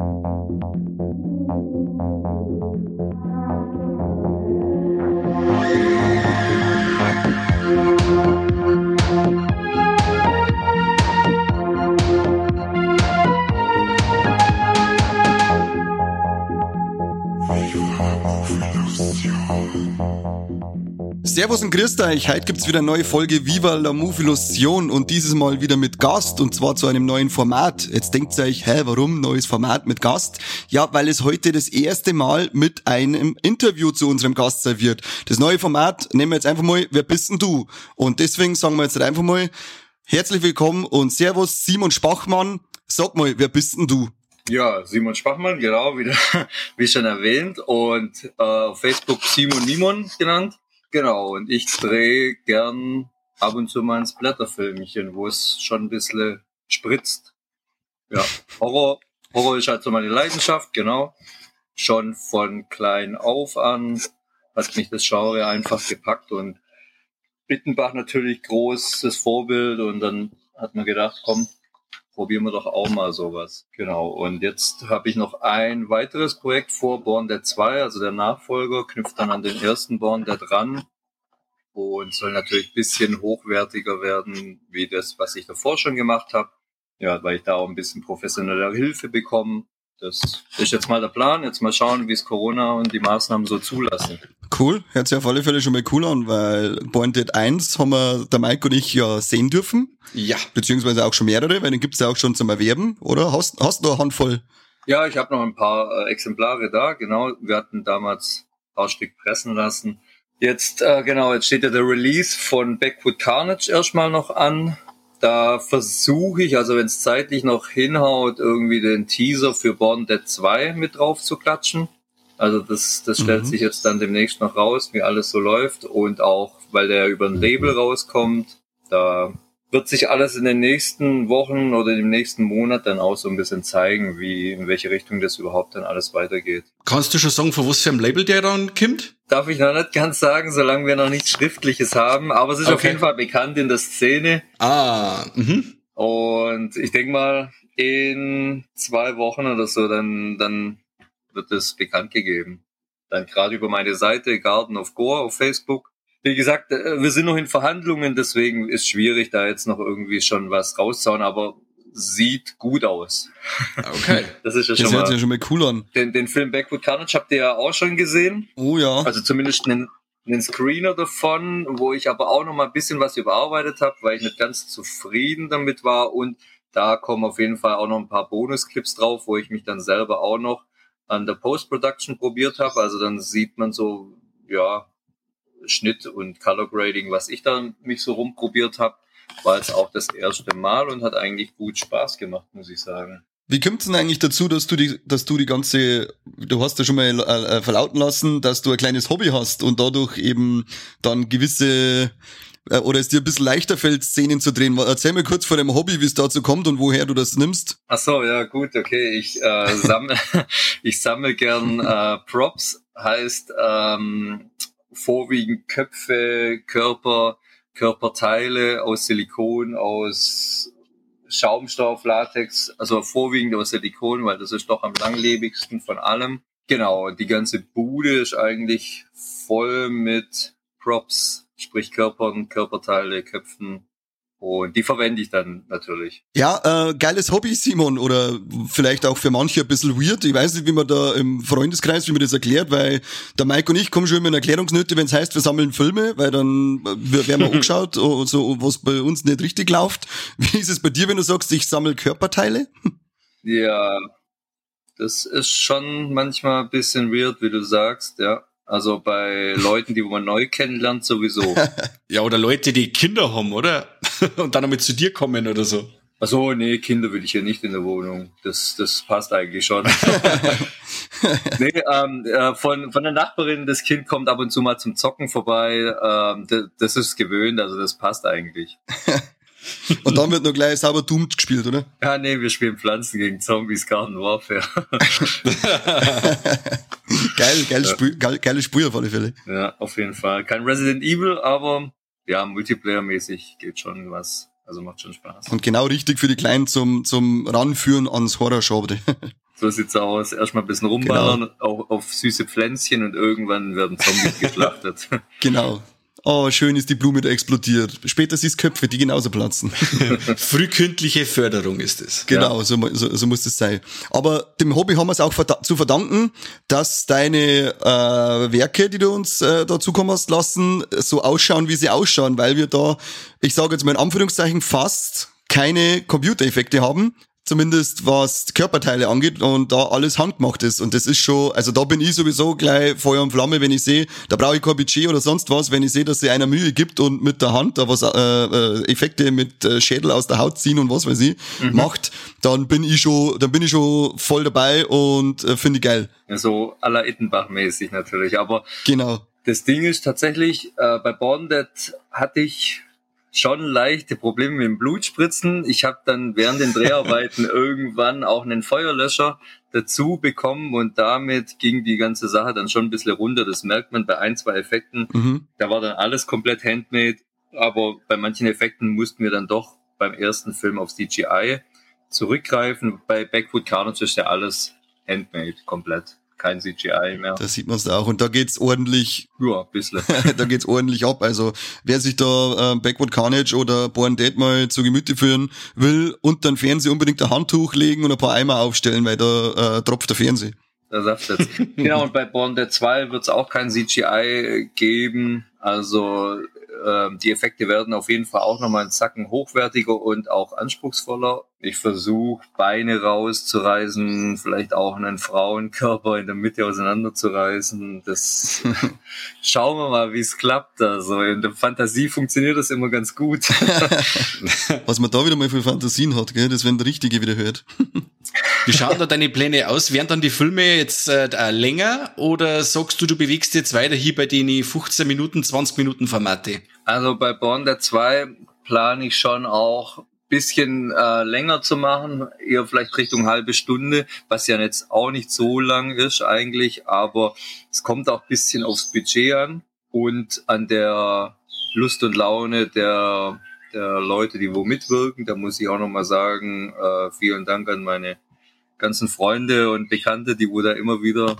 Thank you. Servus und grüßt euch. Heute gibt's wieder eine neue Folge Viva la Movilusion und dieses Mal wieder mit Gast und zwar zu einem neuen Format. Jetzt denkt ihr euch, hä, warum neues Format mit Gast? Ja, weil es heute das erste Mal mit einem Interview zu unserem Gast serviert. Das neue Format nehmen wir jetzt einfach mal, wer bist denn du? Und deswegen sagen wir jetzt einfach mal, herzlich willkommen und Servus Simon Spachmann. Sag mal, wer bist denn du? Ja, Simon Spachmann, genau, wieder, wie schon erwähnt. Und äh, auf Facebook Simon Nimon genannt. Genau, und ich drehe gern ab und zu mal ein Splatterfilmchen, wo es schon ein bisschen spritzt. Ja, Horror, Horror ist halt so meine Leidenschaft, genau. Schon von klein auf an hat mich das Genre einfach gepackt und Bittenbach natürlich großes Vorbild und dann hat man gedacht, komm, probieren wir doch auch mal sowas. Genau. Und jetzt habe ich noch ein weiteres Projekt vor, Born Dead 2, also der Nachfolger, knüpft dann an den ersten Born Dead ran und soll natürlich bisschen hochwertiger werden, wie das, was ich davor schon gemacht habe. Ja, weil ich da auch ein bisschen professionelle Hilfe bekomme. Das ist jetzt mal der Plan. Jetzt mal schauen, wie es Corona und die Maßnahmen so zulassen. Cool, hört sich auf alle Fälle schon mal cool an, weil Born Dead 1 haben wir der Mike und ich ja sehen dürfen. Ja. Beziehungsweise auch schon mehrere, weil den gibt's ja auch schon zum Erwerben, oder? Hast, hast du eine Handvoll? Ja, ich habe noch ein paar äh, Exemplare da, genau. Wir hatten damals ein paar Stück pressen lassen. Jetzt, äh, genau, jetzt steht ja der Release von Backwood Carnage erstmal noch an. Da versuche ich, also wenn es zeitlich noch hinhaut, irgendwie den Teaser für Born Dead 2 mit drauf zu klatschen. Also das, das stellt mhm. sich jetzt dann demnächst noch raus, wie alles so läuft. Und auch, weil der über ein Label rauskommt, da wird sich alles in den nächsten Wochen oder im nächsten Monat dann auch so ein bisschen zeigen, wie, in welche Richtung das überhaupt dann alles weitergeht. Kannst du schon sagen, von was für ein Label der dann kommt? Darf ich noch nicht ganz sagen, solange wir noch nichts Schriftliches haben, aber es ist okay. auf jeden Fall bekannt in der Szene. Ah, mhm. Und ich denke mal, in zwei Wochen oder so, dann, dann wird es bekannt gegeben. Dann gerade über meine Seite Garden of Gore auf Facebook. Wie gesagt, äh, wir sind noch in Verhandlungen, deswegen ist schwierig, da jetzt noch irgendwie schon was rauszuhauen, aber sieht gut aus. Okay. Das ist ja schon, das mal, ja schon mal cool an. Den, den Film Backwood Carnage habt ihr ja auch schon gesehen. Oh ja. Also zumindest einen, einen Screener davon, wo ich aber auch noch mal ein bisschen was überarbeitet habe, weil ich nicht ganz zufrieden damit war und da kommen auf jeden Fall auch noch ein paar Bonusclips drauf, wo ich mich dann selber auch noch an der Post-Production probiert habe. Also dann sieht man so, ja, Schnitt und Color Grading, was ich da mich so rumprobiert habe, war jetzt auch das erste Mal und hat eigentlich gut Spaß gemacht, muss ich sagen. Wie kommt es denn eigentlich dazu, dass du die, dass du die ganze, du hast ja schon mal äh, äh, verlauten lassen, dass du ein kleines Hobby hast und dadurch eben dann gewisse äh, oder es dir ein bisschen leichter fällt, Szenen zu drehen. Erzähl mir kurz von dem Hobby, wie es dazu kommt und woher du das nimmst. Ach so, ja gut, okay. Ich äh, sammle, ich sammle gern äh, Props, heißt ähm, vorwiegend Köpfe, Körper, Körperteile aus Silikon, aus Schaumstoff, Latex, also vorwiegend aus Silikon, weil das ist doch am langlebigsten von allem. Genau, die ganze Bude ist eigentlich voll mit Props, sprich Körpern, Körperteile, Köpfen, und die verwende ich dann natürlich. Ja, äh, geiles Hobby, Simon, oder vielleicht auch für manche ein bisschen weird. Ich weiß nicht, wie man da im Freundeskreis, wie man das erklärt, weil der Mike und ich kommen schon immer in Erklärungsnöte, wenn es heißt, wir sammeln Filme, weil dann werden wir angeschaut, so, was bei uns nicht richtig läuft. Wie ist es bei dir, wenn du sagst, ich sammle Körperteile? Ja, das ist schon manchmal ein bisschen weird, wie du sagst, ja. Also bei Leuten, die man neu kennenlernt, sowieso. ja, oder Leute, die Kinder haben, oder? Und dann damit zu dir kommen oder so. Achso, nee, Kinder will ich ja nicht in der Wohnung. Das, das passt eigentlich schon. nee, ähm, äh, von, von der Nachbarin, das Kind kommt ab und zu mal zum Zocken vorbei. Ähm, das, das ist gewöhnt, also das passt eigentlich. Und dann wird noch gleich sauber Doom gespielt, oder? Ja, nee, wir spielen Pflanzen gegen Zombies, Garden Warfare. geil, geil, ja. Spiel, geil, geile Spiel auf alle Fälle. Ja, auf jeden Fall. Kein Resident Evil, aber ja, Multiplayer-mäßig geht schon was. Also macht schon Spaß. Und genau richtig für die Kleinen zum, zum Ranführen ans Horror-Genre. So sieht's aus. Erstmal ein bisschen rumballern, genau. auch auf süße Pflänzchen und irgendwann werden Zombies geschlachtet. Genau. Oh, schön ist die Blume da explodiert. Später siehst Köpfe, die genauso platzen. Frühkindliche Förderung ist es. Genau, ja. so, so, so muss es sein. Aber dem Hobby haben wir es auch zu verdanken, dass deine äh, Werke, die du uns äh, da zukommen hast lassen, so ausschauen, wie sie ausschauen, weil wir da, ich sage jetzt mal in Anführungszeichen, fast keine Computereffekte haben, zumindest was Körperteile angeht und da alles handgemacht ist. Und das ist schon, also da bin ich sowieso gleich Feuer und Flamme, wenn ich sehe, da brauche ich kein Budget oder sonst was, wenn ich sehe, dass sie einer Mühe gibt und mit der Hand da was äh, äh, Effekte mit äh, Schädel aus der Haut ziehen und was weiß ich mhm. macht, dann bin ich schon, dann bin ich schon voll dabei und äh, finde ich geil. So à la Ittenbach-mäßig natürlich, aber genau. Das Ding ist tatsächlich, äh, bei Bonded hatte ich schon leichte Probleme mit dem Blutspritzen. Ich habe dann während den Dreharbeiten irgendwann auch einen Feuerlöscher dazu bekommen und damit ging die ganze Sache dann schon ein bisschen runter. Das merkt man bei ein, zwei Effekten. Mhm. Da war dann alles komplett handmade, aber bei manchen Effekten mussten wir dann doch beim ersten Film auf CGI zurückgreifen. Bei Backwood Carnage ist ja alles handmade komplett kein CGI mehr. Da sieht man es auch. Und da geht's ordentlich. Ja, ein bisschen. da geht's ordentlich ab. Also wer sich da äh, Backward Carnage oder Born Dead mal zu Gemüte führen will, unter den Fernseher unbedingt ein Handtuch legen und ein paar Eimer aufstellen, weil da äh, tropft der Fernseher. Da sagt jetzt. genau, und bei Born Dead 2 wird es auch kein CGI geben. Also äh, die Effekte werden auf jeden Fall auch nochmal einen Zacken hochwertiger und auch anspruchsvoller. Ich versuche Beine rauszureißen, vielleicht auch einen Frauenkörper in der Mitte auseinanderzureißen. Das schauen wir mal, wie es klappt. Also in der Fantasie funktioniert das immer ganz gut. Was man da wieder mal für Fantasien hat, gell? das wenn der Richtige wieder hört. Wie schauen da deine Pläne aus? Wären dann die Filme jetzt äh, länger oder sagst du, du bewegst jetzt weiter hier bei den 15 Minuten, 20 Minuten Formate? Also bei Born der 2 plane ich schon auch bisschen äh, länger zu machen, eher vielleicht Richtung halbe Stunde, was ja jetzt auch nicht so lang ist eigentlich, aber es kommt auch bisschen aufs Budget an und an der Lust und Laune der, der Leute, die wo mitwirken. Da muss ich auch nochmal sagen, äh, vielen Dank an meine ganzen Freunde und Bekannte, die wo da immer wieder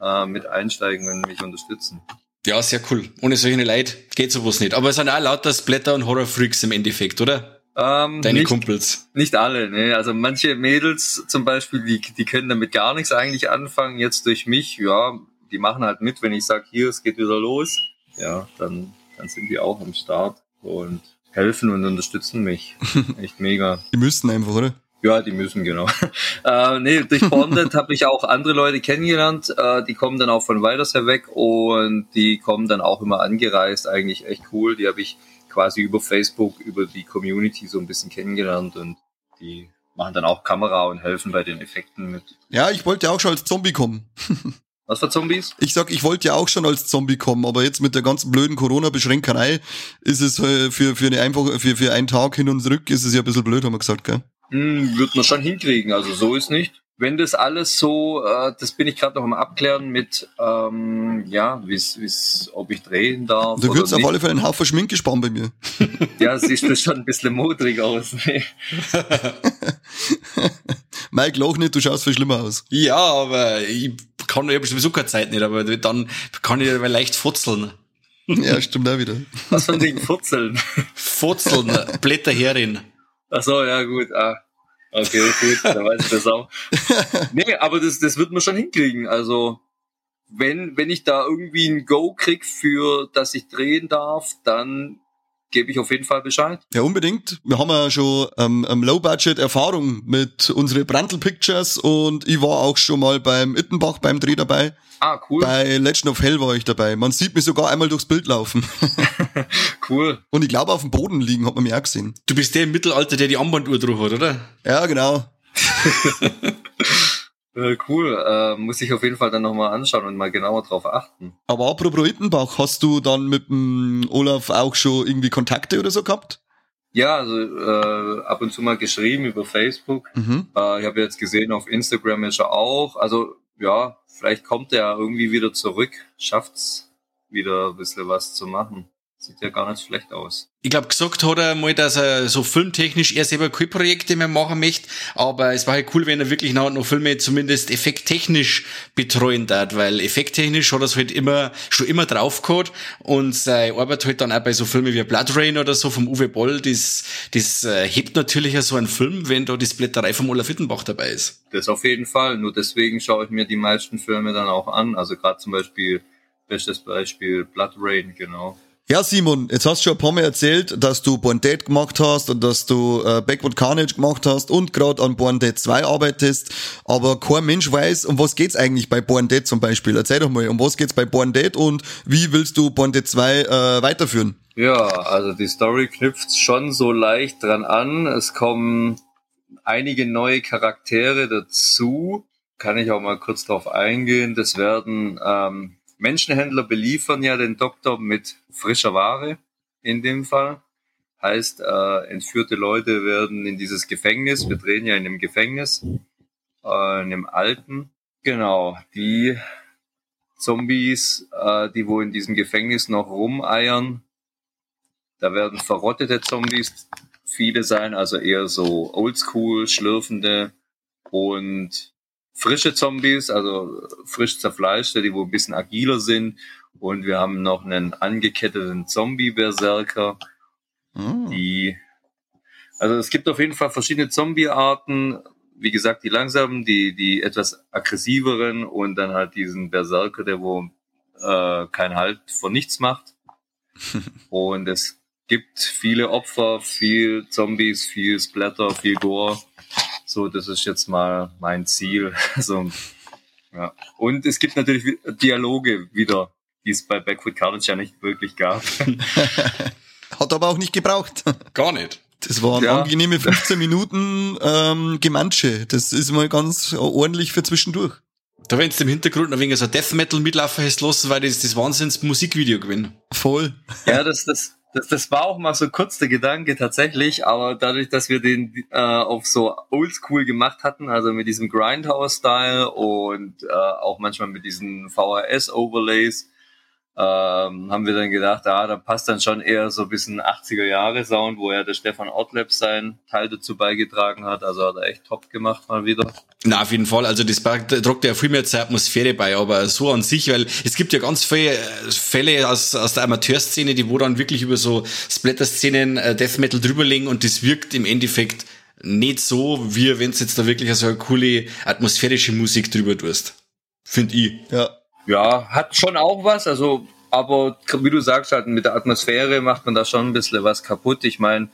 äh, mit einsteigen und mich unterstützen. Ja, sehr cool. Ohne solche Leute geht sowas nicht. Aber es sind auch lauter Splatter und Horror-Freaks im Endeffekt, oder? Ähm, Deine nicht, Kumpels. Nicht alle, ne. Also manche Mädels zum Beispiel, die, die können damit gar nichts eigentlich anfangen. Jetzt durch mich, ja, die machen halt mit, wenn ich sage, hier, es geht wieder los. Ja, dann, dann sind die auch am Start und helfen und unterstützen mich. Echt mega. Die müssten einfach, oder? Ja, die müssen, genau. äh, nee, durch Bonded habe ich auch andere Leute kennengelernt, äh, die kommen dann auch von weiters her weg und die kommen dann auch immer angereist, eigentlich echt cool. Die habe ich quasi über Facebook, über die Community so ein bisschen kennengelernt und die machen dann auch Kamera und helfen bei den Effekten mit. Ja, ich wollte ja auch schon als Zombie kommen. Was für Zombies? Ich sag, ich wollte ja auch schon als Zombie kommen, aber jetzt mit der ganzen blöden Corona-Beschränkerei ist es äh, für, für eine einfache, für, für einen Tag hin und zurück ist es ja ein bisschen blöd, haben wir gesagt, gell? Hm, wird man schon hinkriegen, also so ist nicht. Wenn das alles so, äh, das bin ich gerade noch am Abklären mit, ähm, ja, wie's, wie's, ob ich drehen darf. Du würdest auf alle Fälle einen Haufen Schminke sparen bei mir. ja, siehst du schon ein bisschen modrig aus. Mike, lach nicht, du schaust viel schlimmer aus. Ja, aber ich kann, ich sowieso keine Zeit nicht, aber dann kann ich leicht futzeln. Ja, stimmt auch wieder. Was von den Futzeln? Futzeln, Blätterherin. Ach so, ja, gut. Ah. Okay, gut, dann weiß ich das auch. Nee, aber das, das wird man schon hinkriegen. Also, wenn, wenn ich da irgendwie ein Go krieg für, dass ich drehen darf, dann gebe ich auf jeden Fall Bescheid. Ja, unbedingt. Wir haben ja schon ähm, ähm, Low-Budget-Erfahrung mit unseren Brandl Pictures und ich war auch schon mal beim Ittenbach beim Dreh dabei. Ah, cool. Bei Legend of Hell war ich dabei. Man sieht mich sogar einmal durchs Bild laufen. cool. Und ich glaube, auf dem Boden liegen hat man mich auch gesehen. Du bist der im Mittelalter, der die Armbanduhr drauf hat, oder? Ja, genau. Äh, cool, äh, muss ich auf jeden Fall dann nochmal anschauen und mal genauer drauf achten. Aber apropos Ittenbach, hast du dann mit dem Olaf auch schon irgendwie Kontakte oder so gehabt? Ja, also äh, ab und zu mal geschrieben über Facebook. Mhm. Äh, ich habe jetzt gesehen, auf Instagram ist er auch. Also ja, vielleicht kommt er irgendwie wieder zurück, schafft's wieder ein bisschen was zu machen. Sieht ja gar nicht schlecht aus. Ich glaube, gesagt hat er mal, dass er so filmtechnisch er selber keine Projekte mehr machen möchte, aber es war halt cool, wenn er wirklich noch, noch Filme zumindest effekttechnisch betreuen darf, weil effekttechnisch hat er es halt immer, schon immer drauf gehabt und seine Arbeit halt dann auch bei so Filmen wie Blood Rain oder so vom Uwe Boll, das, das äh, hebt natürlich ja so einen Film, wenn da die Blätterei von Olaf Wittenbach dabei ist. Das auf jeden Fall, nur deswegen schaue ich mir die meisten Filme dann auch an, also gerade zum Beispiel, bestes Beispiel Blood Rain, genau. Ja, Simon, jetzt hast du schon ein paar Mal erzählt, dass du Born Dead gemacht hast und dass du äh, Backward Carnage gemacht hast und gerade an Born Dead 2 arbeitest, aber kein Mensch weiß, um was geht's eigentlich bei Born Dead zum Beispiel. Erzähl doch mal, um was geht's bei Born Dead und wie willst du Born Dead 2 äh, weiterführen? Ja, also die Story knüpft schon so leicht dran an. Es kommen einige neue Charaktere dazu. Kann ich auch mal kurz drauf eingehen. Das werden ähm, Menschenhändler beliefern ja den Doktor mit frischer Ware in dem Fall. Heißt, äh, entführte Leute werden in dieses Gefängnis, wir drehen ja in einem Gefängnis, äh, in einem alten. Genau, die Zombies, äh, die wo in diesem Gefängnis noch rumeiern, da werden verrottete Zombies viele sein, also eher so oldschool, schlürfende und frische Zombies, also frisch zerfleischte, die wo ein bisschen agiler sind. Und wir haben noch einen angeketteten Zombie-Berserker, mm. die, also es gibt auf jeden Fall verschiedene Zombie-Arten. Wie gesagt, die langsamen, die, die etwas aggressiveren und dann halt diesen Berserker, der wo äh, kein Halt vor nichts macht. und es gibt viele Opfer, viel Zombies, viel Splatter, viel Gore. So, das ist jetzt mal mein Ziel. Also, ja. Und es gibt natürlich Dialoge wieder, die es bei Backwood Carnage ja nicht wirklich gab. Hat aber auch nicht gebraucht. Gar nicht. Das waren ja. angenehme 15 Minuten ähm, Gemansche. Das ist mal ganz ordentlich für zwischendurch. Da wenn du im Hintergrund ein wenig so Death Metal mitlaufen hast lassen, weil das das Wahnsinns Musikvideo gewinnen. Voll. Ja, das, das, das, das war auch mal so kurz der Gedanke tatsächlich, aber dadurch, dass wir den äh, auf so oldschool gemacht hatten, also mit diesem Grindhouse-Style und äh, auch manchmal mit diesen VHS-Overlays, ähm, haben wir dann gedacht, ah, da passt dann schon eher so ein bisschen 80er Jahre Sound, wo ja der Stefan Ortleb sein Teil dazu beigetragen hat. Also hat er echt top gemacht mal wieder. Na, auf jeden Fall. Also das tragt ja viel mehr zur Atmosphäre bei, aber so an sich, weil es gibt ja ganz viele äh, Fälle aus, aus der Amateurszene, die wo dann wirklich über so Splatter-Szenen äh, Death Metal drüberlegen und das wirkt im Endeffekt nicht so, wie wenn es jetzt da wirklich so eine coole atmosphärische Musik drüber tust. Find ich. Ja. Ja, hat schon auch was, also, aber wie du sagst, halt mit der Atmosphäre macht man da schon ein bisschen was kaputt. Ich meine,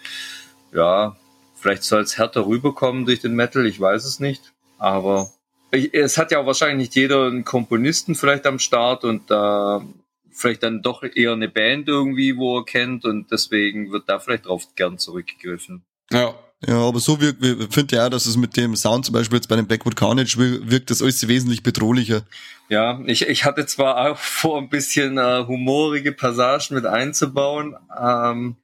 ja, vielleicht soll es härter rüberkommen durch den Metal, ich weiß es nicht. Aber es hat ja auch wahrscheinlich nicht jeder einen Komponisten vielleicht am Start und da äh, vielleicht dann doch eher eine Band irgendwie, wo er kennt und deswegen wird da vielleicht drauf gern zurückgegriffen. Ja, ja, aber so wirkt, finde ja auch, dass es mit dem Sound zum Beispiel jetzt bei dem Backwood Carnage wirkt das alles wesentlich bedrohlicher. Ja, ich, ich hatte zwar auch vor, ein bisschen äh, humorige Passagen mit einzubauen, ähm,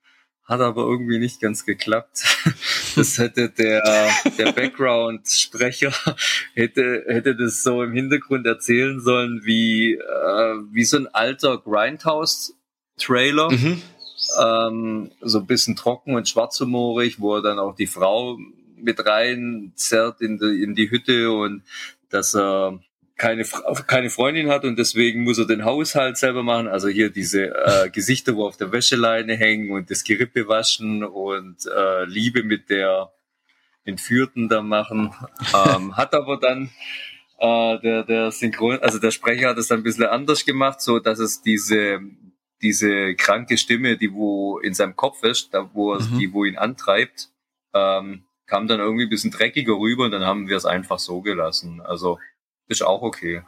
hat aber irgendwie nicht ganz geklappt. Das hätte der, der Background-Sprecher hätte, hätte das so im Hintergrund erzählen sollen, wie, äh, wie so ein alter Grindhouse-Trailer. Mhm ähm, so ein bisschen trocken und schwarzhumorig, wo er dann auch die Frau mit rein zerrt in die, in die Hütte und dass er keine, keine Freundin hat und deswegen muss er den Haushalt selber machen. Also hier diese äh, Gesichter, wo auf der Wäscheleine hängen und das Gerippe waschen und äh, Liebe mit der Entführten da machen. Ähm, hat aber dann äh, der, der Synchron, also der Sprecher hat es dann ein bisschen anders gemacht, so dass es diese diese kranke Stimme, die wo in seinem Kopf ist, da wo er, mhm. die wo ihn antreibt, ähm, kam dann irgendwie ein bisschen dreckiger rüber und dann haben wir es einfach so gelassen. Also ist auch okay.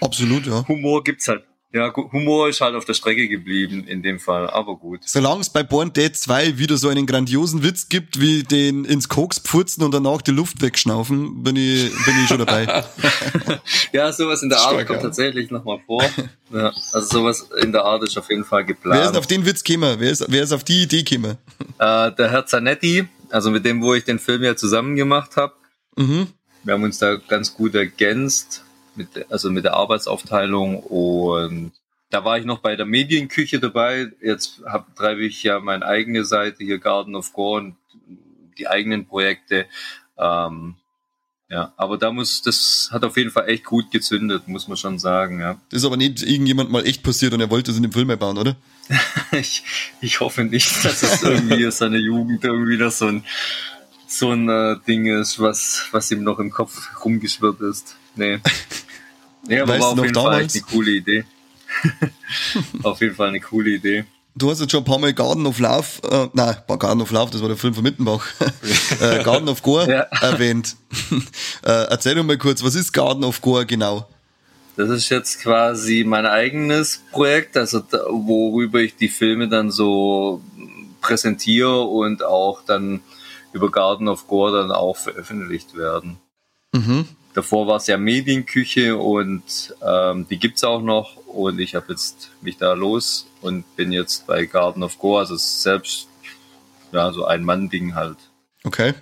Absolut, ja. Humor gibt's halt ja, Humor ist halt auf der Strecke geblieben in dem Fall, aber gut. Solange es bei Born Dead 2 wieder so einen grandiosen Witz gibt, wie den ins Koks pfurzen und danach die Luft wegschnaufen, bin ich, bin ich schon dabei. ja, sowas in der Art kommt tatsächlich nochmal vor. Ja, also sowas in der Art ist auf jeden Fall geplant. Wer ist auf den Witz gekommen? Wer ist, wer ist auf die Idee gekommen? Äh, der Herr Zanetti, also mit dem, wo ich den Film ja zusammen gemacht habe. Mhm. Wir haben uns da ganz gut ergänzt mit, also mit der Arbeitsaufteilung und da war ich noch bei der Medienküche dabei. Jetzt hab, treibe ich ja meine eigene Seite hier Garden of Gore und die eigenen Projekte. Ähm, ja, aber da muss, das hat auf jeden Fall echt gut gezündet, muss man schon sagen, ja. Das ist aber nicht irgendjemand mal echt passiert und er wollte es in dem Film bauen, oder? ich, ich hoffe nicht, dass es irgendwie seine Jugend irgendwie das so ein, so ein äh, Ding ist, was, was ihm noch im Kopf rumgeschwirrt ist. Nee. Nee, aber weißt war auf jeden damals? Fall echt eine coole Idee. auf jeden Fall eine coole Idee. Du hast jetzt schon ein paar Mal Garden of Love, äh, nein, Garden of Love, das war der Film von Mittenbach, äh, Garden of Gore ja. erwähnt. äh, erzähl doch mal kurz, was ist Garden of Gore genau? Das ist jetzt quasi mein eigenes Projekt, also da, worüber ich die Filme dann so präsentiere und auch dann über Garden of Gore dann auch veröffentlicht werden. Mhm. Davor war es ja Medienküche und ähm, die gibt's auch noch und ich habe jetzt mich da los und bin jetzt bei Garden of Gore, also selbst ja so ein Mann-Ding halt. Okay.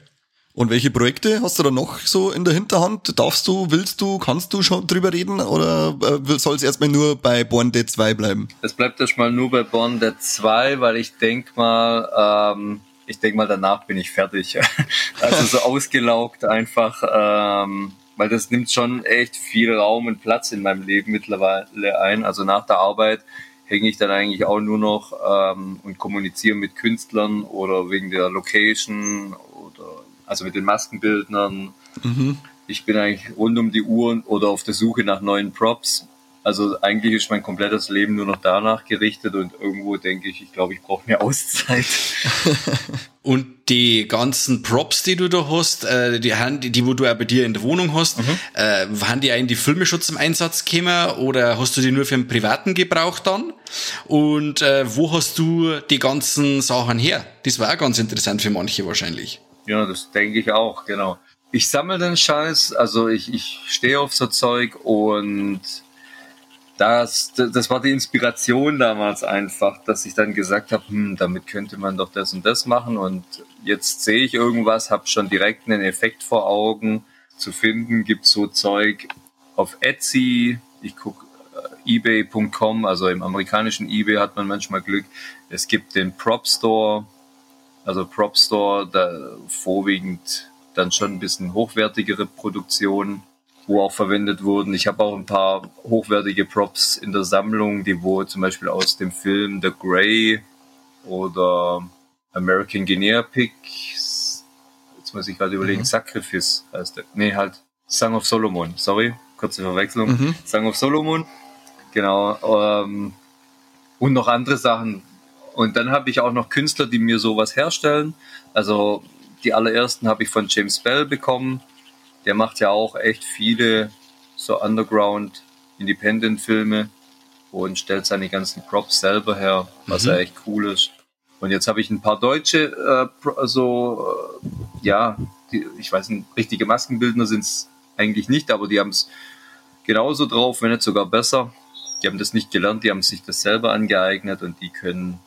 Und welche Projekte hast du da noch so in der Hinterhand? Darfst du, willst du, kannst du schon drüber reden oder äh, soll es erstmal nur bei Born Dead 2 bleiben? Es bleibt erstmal nur bei Born Dead 2, weil ich denk mal, ähm, ich denk mal, danach bin ich fertig. also so ausgelaugt einfach. Ähm, weil das nimmt schon echt viel Raum und Platz in meinem Leben mittlerweile ein. Also nach der Arbeit hänge ich dann eigentlich auch nur noch ähm, und kommuniziere mit Künstlern oder wegen der Location oder also mit den Maskenbildnern. Mhm. Ich bin eigentlich rund um die Uhr oder auf der Suche nach neuen Props. Also eigentlich ist mein komplettes Leben nur noch danach gerichtet und irgendwo denke ich, ich glaube, ich brauche mehr Auszeit. und die ganzen Props, die du da hast, äh, die, die, die wo du auch bei dir in der Wohnung hast, mhm. äh, haben die auch in die Filme schon zum Einsatz gekommen oder hast du die nur für einen privaten Gebrauch dann? Und äh, wo hast du die ganzen Sachen her? Das war auch ganz interessant für manche wahrscheinlich. Ja, das denke ich auch, genau. Ich sammle den Scheiß, also ich, ich stehe auf so Zeug und das, das war die Inspiration damals einfach, dass ich dann gesagt habe, hm, damit könnte man doch das und das machen und jetzt sehe ich irgendwas, habe schon direkt einen Effekt vor Augen. Zu finden gibt so Zeug auf Etsy, ich gucke äh, ebay.com, also im amerikanischen eBay hat man manchmal Glück. Es gibt den Prop Store, also Prop Store, da vorwiegend dann schon ein bisschen hochwertigere Produktionen wo auch verwendet wurden. Ich habe auch ein paar hochwertige Props in der Sammlung, die wo zum Beispiel aus dem Film The Grey oder American Guinea Pig, jetzt muss ich gerade überlegen, mhm. Sacrifice heißt der. Nee, halt Song of Solomon, sorry, kurze Verwechslung. Mhm. Song of Solomon, genau. Ähm, und noch andere Sachen. Und dann habe ich auch noch Künstler, die mir sowas herstellen. Also die allerersten habe ich von James Bell bekommen der macht ja auch echt viele so Underground Independent Filme und stellt seine ganzen Props selber her, was mhm. ja echt cool ist. Und jetzt habe ich ein paar deutsche, äh, so, äh, ja, die, ich weiß nicht, richtige Maskenbildner sind es eigentlich nicht, aber die haben es genauso drauf, wenn nicht sogar besser. Die haben das nicht gelernt, die haben sich das selber angeeignet und die können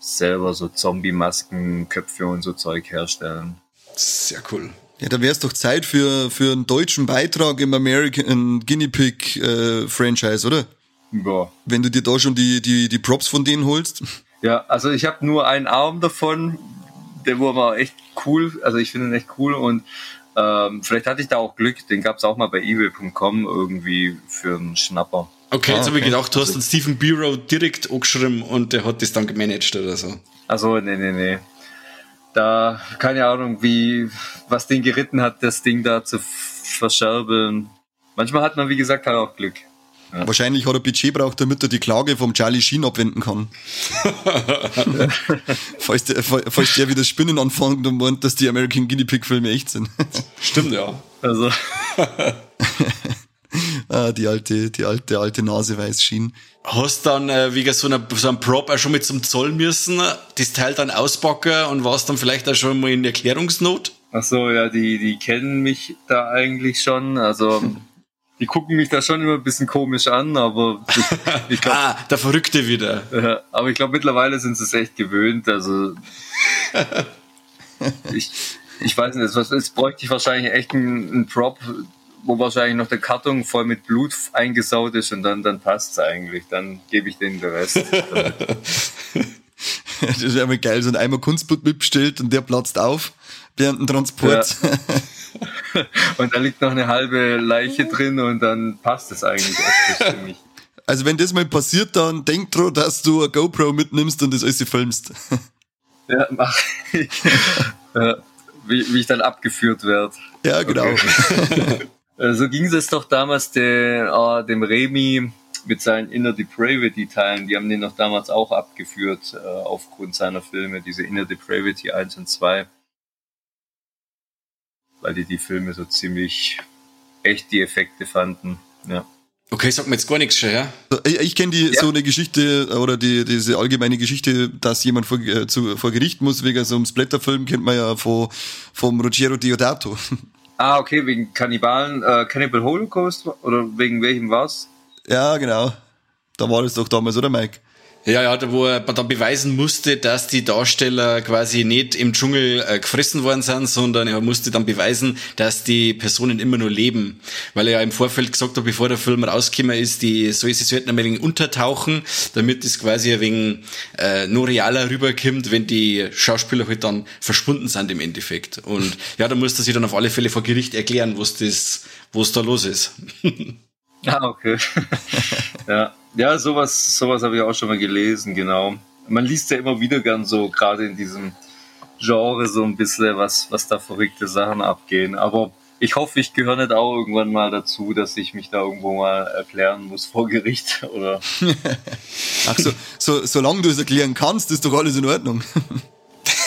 selber so Zombie-Masken, Köpfe und so Zeug herstellen. Sehr cool. Ja, da wäre es doch Zeit für, für einen deutschen Beitrag im American Guinea Pig äh, Franchise, oder? Ja. Wenn du dir da schon die, die, die Props von denen holst. Ja, also ich habe nur einen Arm davon, der war echt cool, also ich finde ihn echt cool und ähm, vielleicht hatte ich da auch Glück, den gab es auch mal bei ebay.com irgendwie für einen Schnapper. Okay, jetzt ah, habe ich gedacht, du hast den Stephen Bureau direkt angeschrieben und der hat das dann gemanagt oder so. Also nee, nee, nee da, keine Ahnung, wie, was den geritten hat, das Ding da zu verscherbeln. Manchmal hat man, wie gesagt, halt auch Glück. Ja. Wahrscheinlich hat er Budget braucht, damit er die Klage vom Charlie Sheen abwenden kann. falls, der, falls der wieder Spinnen anfängt und meint, dass die American Guinea Pig Filme echt sind. Stimmt, ja. Also. ah, die alte, die alte, alte Nase weiß Sheen hast dann äh, wie so, eine, so ein Prop auch schon mit zum Zoll müssen, das Teil dann auspacken und warst dann vielleicht auch schon mal in Erklärungsnot? Ach so, ja, die, die kennen mich da eigentlich schon, also die gucken mich da schon immer ein bisschen komisch an, aber ich, glaub, Ah, der Verrückte wieder. Ja, aber ich glaube mittlerweile sind sie es echt gewöhnt, also ich, ich weiß nicht, jetzt bräuchte ich wahrscheinlich echt einen, einen Prop, wo wahrscheinlich noch der Karton voll mit Blut eingesaut ist und dann, dann passt's eigentlich. Dann gebe ich denen den Rest. das ist einmal geil, so ein Eimer Kunstblut mitbestellt und der platzt auf während dem Transport. Ja. und da liegt noch eine halbe Leiche drin und dann passt es eigentlich für mich. Also wenn das mal passiert, dann denk dran, dass du eine GoPro mitnimmst und das alles filmst. Ja, mach ich. wie, wie ich dann abgeführt werde. Ja, genau. Okay. Äh, so ging es doch damals der, äh, dem Remy mit seinen Inner Depravity Teilen. Die haben den noch damals auch abgeführt äh, aufgrund seiner Filme, diese Inner Depravity 1 und 2. Weil die die Filme so ziemlich echt die Effekte fanden. Ja. Okay, sag mir jetzt gar nichts schon, ja? Ich, ich kenne die ja. so eine Geschichte oder die, diese allgemeine Geschichte, dass jemand vor, äh, zu, vor Gericht muss wegen so einem Splatterfilm, kennt man ja von, vom Ruggiero Diodato. Ah, okay, wegen Kannibalen, äh, Cannibal Holocaust oder wegen welchem war's? Ja, genau. Da war das doch damals, oder Mike? Ja, ja, wo er dann beweisen musste, dass die Darsteller quasi nicht im Dschungel äh, gefressen worden sind, sondern er musste dann beweisen, dass die Personen immer nur leben. Weil er ja im Vorfeld gesagt hat, bevor der Film rausgekommen ist, die soll sie sollten ein wenig untertauchen, damit es quasi ein wenig äh, nur realer rüberkommt, wenn die Schauspieler halt dann verschwunden sind im Endeffekt. Und ja, da musste sie dann auf alle Fälle vor Gericht erklären, was das, was da los ist. ah, okay. ja. Ja, sowas, sowas habe ich auch schon mal gelesen, genau. Man liest ja immer wieder gern so, gerade in diesem Genre, so ein bisschen, was, was da verrückte Sachen abgehen. Aber ich hoffe, ich gehöre nicht auch irgendwann mal dazu, dass ich mich da irgendwo mal erklären muss vor Gericht, oder? Ach so, so, solange du es erklären kannst, ist doch alles in Ordnung.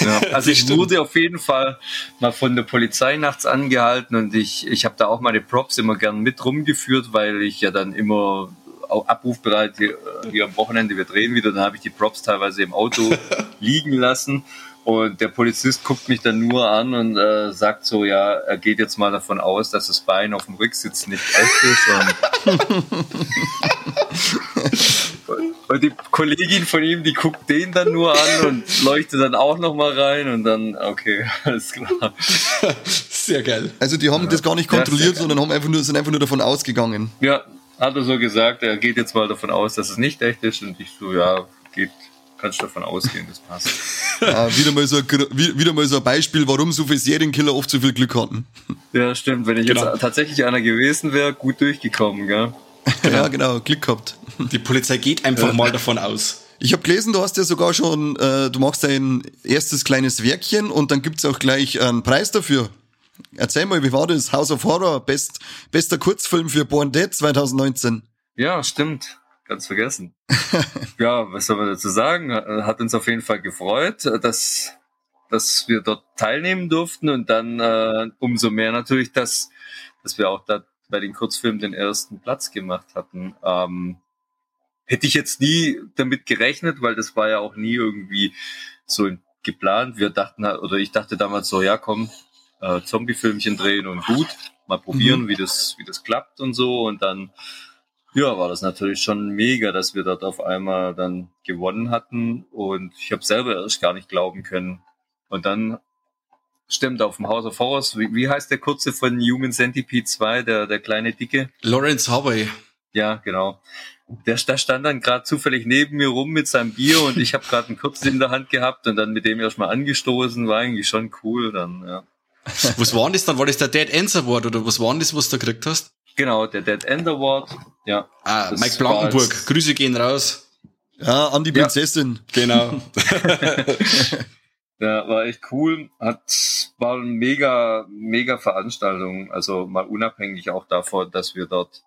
Ja, also ich wurde auf jeden Fall mal von der Polizei nachts angehalten und ich, ich habe da auch meine Props immer gern mit rumgeführt, weil ich ja dann immer auch abrufbereit hier, hier am Wochenende, wir drehen wieder, dann habe ich die Props teilweise im Auto liegen lassen. Und der Polizist guckt mich dann nur an und äh, sagt so, ja, er geht jetzt mal davon aus, dass das Bein auf dem Rücksitz nicht echt ist. Und, die Kollegin von ihm, die guckt den dann nur an und leuchtet dann auch noch mal rein und dann, okay, alles klar. Sehr geil. Also die haben ja. das gar nicht kontrolliert, ja, sondern haben einfach nur, sind einfach nur davon ausgegangen. Ja, hat er so gesagt, er geht jetzt mal davon aus, dass es nicht echt ist und ich so, ja, geht, kannst du davon ausgehen, das passt. Ja, wieder, mal so, wieder mal so ein Beispiel, warum so viele Serienkiller oft so viel Glück hatten. Ja, stimmt. Wenn ich genau. jetzt tatsächlich einer gewesen wäre, gut durchgekommen, gell? Genau. Ja, genau, Glück gehabt. Die Polizei geht einfach ja. mal davon aus. Ich habe gelesen, du hast ja sogar schon, äh, du machst dein erstes kleines Werkchen und dann gibt's auch gleich einen Preis dafür. Erzähl mal, wie war das? House of Horror, best, bester Kurzfilm für Born Dead 2019. Ja, stimmt. Ganz vergessen. ja, was soll man dazu sagen? Hat uns auf jeden Fall gefreut, dass, dass wir dort teilnehmen durften und dann äh, umso mehr natürlich, dass, dass wir auch da bei den Kurzfilmen den ersten Platz gemacht hatten. Ähm, hätte ich jetzt nie damit gerechnet, weil das war ja auch nie irgendwie so geplant. Wir dachten, oder ich dachte damals so, ja komm, äh, Zombie-Filmchen drehen und gut, mal probieren, mhm. wie das, wie das klappt und so. Und dann, ja, war das natürlich schon mega, dass wir dort auf einmal dann gewonnen hatten. Und ich habe selber erst gar nicht glauben können. Und dann stimmt auf dem House of Horrors, wie, wie heißt der kurze von Human Centipede 2, der, der kleine Dicke? Lawrence Harvey. Ja, genau. Der, der stand dann gerade zufällig neben mir rum mit seinem Bier und ich habe gerade einen Kurz in der Hand gehabt und dann mit dem erstmal angestoßen, war eigentlich schon cool dann, ja. was war denn das dann? War das der Dead Ends Award oder was war denn das, was du gekriegt hast? Genau, der Dead End Award. Ja. Ah, Mike Blankenburg. Grüße gehen raus. Ja, an die Prinzessin. Ja. Genau. ja, war echt cool. Hat, war eine mega, mega Veranstaltung. Also mal unabhängig auch davon, dass wir dort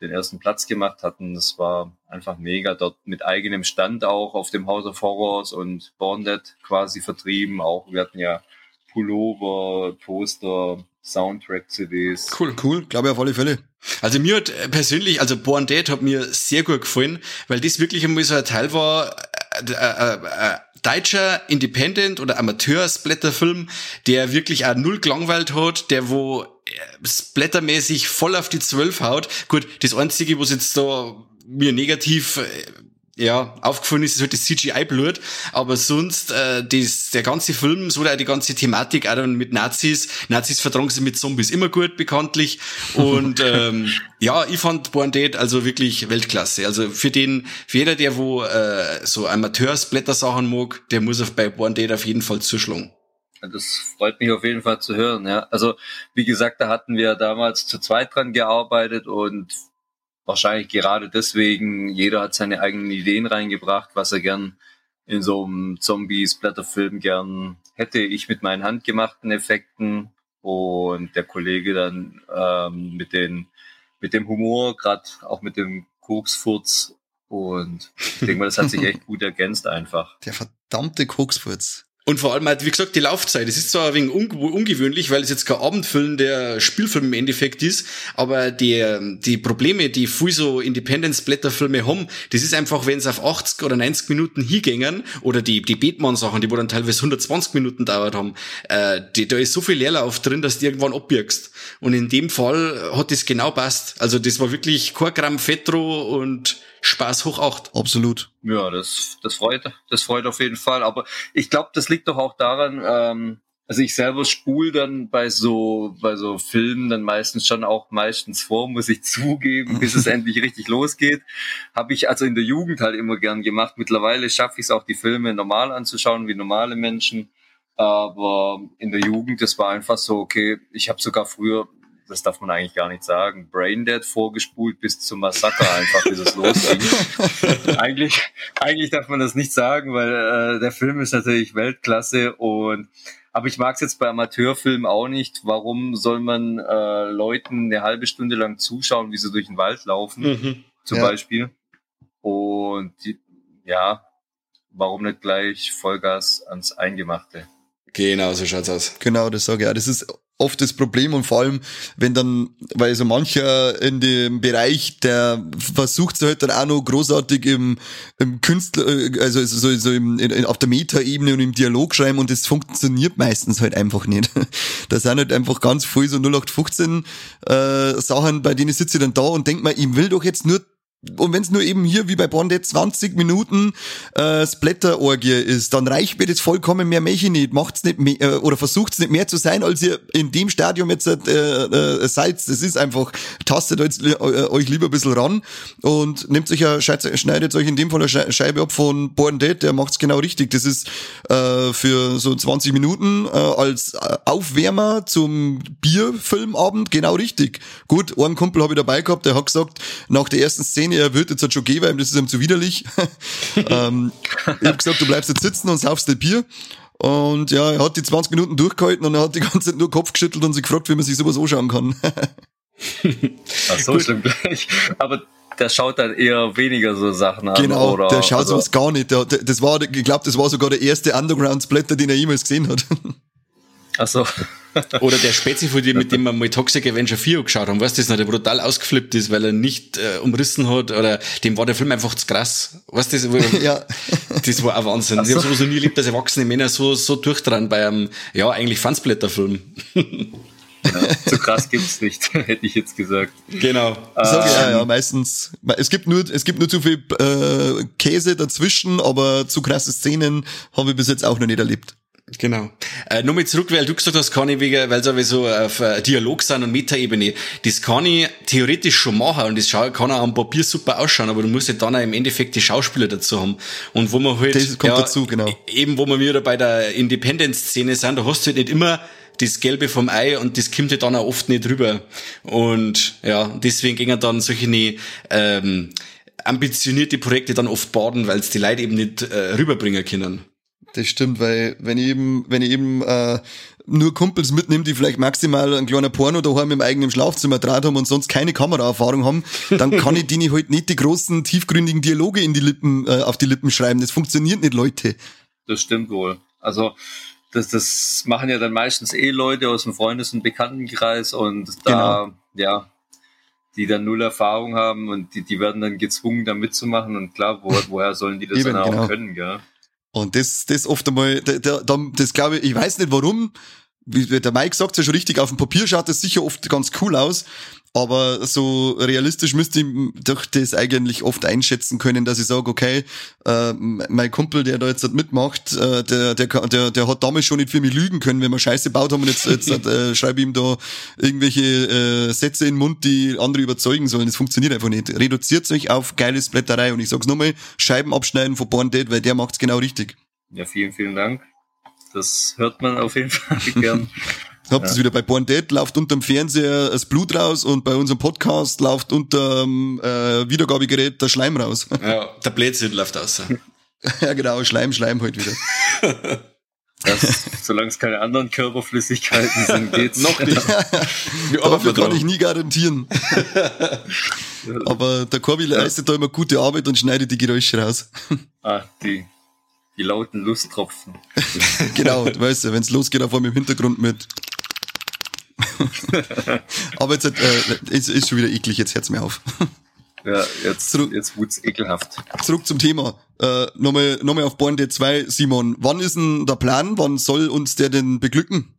den ersten Platz gemacht hatten. Das war einfach mega. Dort mit eigenem Stand auch auf dem House of Horrors und Born Dead quasi vertrieben. Auch wir hatten ja Pullover, Poster, Soundtrack-CDs. Cool, cool, glaube ich auf alle Fälle. Also mir hat persönlich, also Born Dead hat mir sehr gut gefallen, weil das wirklich einmal so ein Teil war, äh, äh, äh, deutscher Independent oder Amateur-Splatterfilm, der wirklich auch null gelangweilt hat, der wo äh, splattermäßig voll auf die Zwölf haut. Gut, das Einzige, was jetzt da mir negativ äh, ja, aufgefallen ist, ist halt das CGI-Blut, aber sonst äh, das, der ganze Film, so die ganze Thematik auch dann mit Nazis, Nazis vertragen sich mit Zombies immer gut, bekanntlich und ähm, ja, ich fand Born Dead also wirklich Weltklasse, also für den, für jeder, der wo äh, so Amateurs-Blätter-Sachen mag, der muss auf bei Born Dead auf jeden Fall zuschlagen. Das freut mich auf jeden Fall zu hören, ja. Also, wie gesagt, da hatten wir damals zu zweit dran gearbeitet und wahrscheinlich gerade deswegen, jeder hat seine eigenen Ideen reingebracht, was er gern in so einem Zombie-Splatterfilm gern hätte. Ich mit meinen handgemachten Effekten und der Kollege dann ähm, mit den mit dem Humor, gerade auch mit dem Koksfurz und ich denke mal, das hat sich echt gut ergänzt einfach. Der verdammte Koksfurz. Und vor allem halt, wie gesagt, die Laufzeit. Es ist zwar ein wenig ungewöhnlich, weil es jetzt kein Abendfilm der Spielfilm im Endeffekt ist, aber die, die Probleme, die viel so Independence-Blätterfilme haben, das ist einfach, wenn es auf 80 oder 90 Minuten hingängen, oder die, die Batman-Sachen, die wo dann teilweise 120 Minuten dauert haben, äh, die, da ist so viel Leerlauf drin, dass du irgendwann abbiegst. Und in dem Fall hat das genau passt. Also das war wirklich kein Gramm Fetro und Spaß hoch acht. Absolut. Ja, das, das freut, das freut auf jeden Fall. Aber ich glaube, das liegt doch auch daran, ähm, also ich selber spul dann bei so, bei so Filmen dann meistens schon auch meistens vor, muss ich zugeben, bis es endlich richtig losgeht. Habe ich also in der Jugend halt immer gern gemacht. Mittlerweile schaffe ich es auch, die Filme normal anzuschauen, wie normale Menschen. Aber in der Jugend, das war einfach so, okay, ich habe sogar früher das darf man eigentlich gar nicht sagen, Braindead vorgespult bis zum Massaker einfach, bis es losging. eigentlich, eigentlich darf man das nicht sagen, weil äh, der Film ist natürlich Weltklasse und aber ich mag es jetzt bei Amateurfilmen auch nicht. Warum soll man äh, Leuten eine halbe Stunde lang zuschauen, wie sie durch den Wald laufen, mhm. zum ja. Beispiel? Und die, ja, warum nicht gleich Vollgas ans Eingemachte? Genau, so schaut's aus. Genau, das sage ich ja. Das ist oft das Problem und vor allem, wenn dann, weil so mancher in dem Bereich, der versucht es halt dann auch noch großartig im, im Künstler, äh, also so, so im, in, auf der Meta-Ebene und im Dialog schreiben und das funktioniert meistens halt einfach nicht. Da sind halt einfach ganz viel so 0815 äh, Sachen, bei denen sitze ich dann da und denk mir, ich will doch jetzt nur und wenn es nur eben hier wie bei Bond 20 Minuten äh, Splatter-Orgie ist, dann reicht mir das vollkommen mehr Mäche nicht. Macht's nicht mehr, äh, oder versucht's nicht mehr zu sein, als ihr in dem Stadium jetzt äh, äh, seid. Das ist einfach, tastet euch, äh, euch lieber ein bisschen ran und nehmt euch ja, schneidet euch in dem Fall eine Scheibe ab von Born Dead, der macht's genau richtig. Das ist äh, für so 20 Minuten äh, als Aufwärmer zum Bierfilmabend genau richtig. Gut, einen Kumpel habe ich dabei gehabt, der hat gesagt, nach der ersten Szene Szene, er wird jetzt schon gehen, weil das ist ihm zu widerlich. ähm, ich habe gesagt, du bleibst jetzt sitzen und saufst ein Bier. Und ja, er hat die 20 Minuten durchgehalten und er hat die ganze Zeit nur Kopf geschüttelt und sich gefragt, wie man sich sowas anschauen kann. Ach so, stimmt gleich. Aber der schaut dann eher weniger so Sachen an. Genau, oder, der schaut also, sowas gar nicht. Der, der, das war, ich glaube, das war sogar der erste Underground-Splatter, den er jemals gesehen hat. Ach so. Oder der Spezi von dir, mit dem wir mal Toxic Avenger 4 geschaut haben, weißt du, das noch, der brutal ausgeflippt ist, weil er nicht äh, umrissen hat, oder dem war der Film einfach zu krass. Weißt du, das, ja. das war ein Wahnsinn. So. Ich habe sowas noch nie erlebt, dass erwachsene Männer so, so durchdrehen bei einem, ja, eigentlich Fansblätterfilm. Ja, so krass gibt's nicht, hätte ich jetzt gesagt. Genau. Sag ich, ja, ja, meistens. Es gibt nur, es gibt nur zu viel äh, Käse dazwischen, aber zu krasse Szenen habe ich bis jetzt auch noch nicht erlebt. Genau. Äh, Nochmal zurück, weil du gesagt hast, kann ich wegen, weil es so auf äh, Dialog sind und Metaebene. Das kann ich theoretisch schon machen und das kann auch am Papier super ausschauen, aber du musst ja dann auch im Endeffekt die Schauspieler dazu haben. Und wo man halt, das kommt ja, dazu, genau. eben wo wir wieder bei der Independence-Szene sind, da hast du halt nicht immer das Gelbe vom Ei und das kommt ja dann auch oft nicht rüber. Und ja, deswegen gingen dann solche ähm, ambitionierte Projekte dann oft baden, weil es die Leute eben nicht äh, rüberbringen können. Das stimmt, weil wenn ich eben, wenn ich eben äh, nur Kumpels mitnehme, die vielleicht maximal ein kleiner Porno daheim im eigenen Schlafzimmer draht haben und sonst keine Kameraerfahrung haben, dann kann ich denen halt nicht die großen, tiefgründigen Dialoge in die Lippen, äh, auf die Lippen schreiben. Das funktioniert nicht, Leute. Das stimmt wohl. Also das, das machen ja dann meistens eh Leute aus dem Freundes- und Bekanntenkreis und da, genau. ja, die dann null Erfahrung haben und die, die werden dann gezwungen, da mitzumachen und klar, wo, woher sollen die das Eben, dann auch genau. können, gell? Und das, das oft einmal, der, der, das glaube ich, ich weiß nicht warum, wie der Mike sagt ja schon richtig, auf dem Papier schaut das sicher oft ganz cool aus, Aber so realistisch müsste ich doch das eigentlich oft einschätzen können, dass ich sage, okay, äh, mein Kumpel, der da jetzt mitmacht, äh, der, der, der, der hat damals schon nicht für mich lügen können, wenn wir Scheiße gebaut haben und jetzt, jetzt äh, schreibe ich ihm da irgendwelche äh, Sätze in den Mund, die andere überzeugen sollen. Das funktioniert einfach nicht. Reduziert euch auf geiles Blätterei und ich sag's nochmal, Scheiben abschneiden von Born Dead, weil der macht's genau richtig. Ja, vielen, vielen Dank. Das hört man auf jeden Fall gern. Habt ihr ja. wieder bei Born Dead, läuft unterm Fernseher das Blut raus und bei unserem Podcast läuft unterm äh, Wiedergabegerät der Schleim raus. Ja, der Blödsinn läuft aus. ja, genau, Schleim, Schleim heute halt wieder. Das, solange es keine anderen Körperflüssigkeiten sind, geht's. Noch nicht. Dafür kann ich nie garantieren. Aber der Corby leistet da immer gute Arbeit und schneidet die Geräusche raus. Ach, die die lauten Lusttropfen. genau, du weißt ja, wenn es losgeht, auf einmal im Hintergrund mit. Aber jetzt äh, ist, ist schon wieder eklig, jetzt hört's mir auf. Ja, jetzt, Zurück, jetzt wurd's ekelhaft. Zurück zum Thema. Äh, Nochmal noch mal auf Born Dead 2, Simon. Wann ist denn der Plan? Wann soll uns der denn beglücken?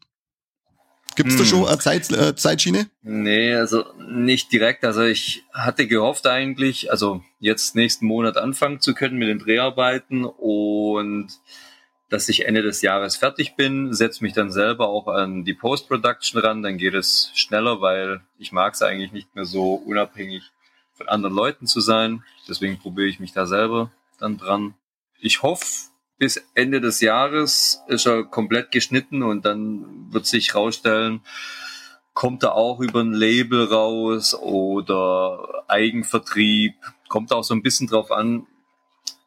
Gibt's hm. da schon eine Zeit, äh, Zeitschiene? Nee, also nicht direkt. Also ich hatte gehofft eigentlich, also jetzt nächsten Monat anfangen zu können mit den Dreharbeiten und dass ich Ende des Jahres fertig bin, setze mich dann selber auch an die Post-Production ran, dann geht es schneller, weil ich mag es eigentlich nicht mehr so unabhängig von anderen Leuten zu sein. Deswegen probiere ich mich da selber dann dran. Ich hoffe, bis Ende des Jahres ist er komplett geschnitten und dann wird sich rausstellen, kommt er auch über ein Label raus oder Eigenvertrieb, kommt auch so ein bisschen drauf an,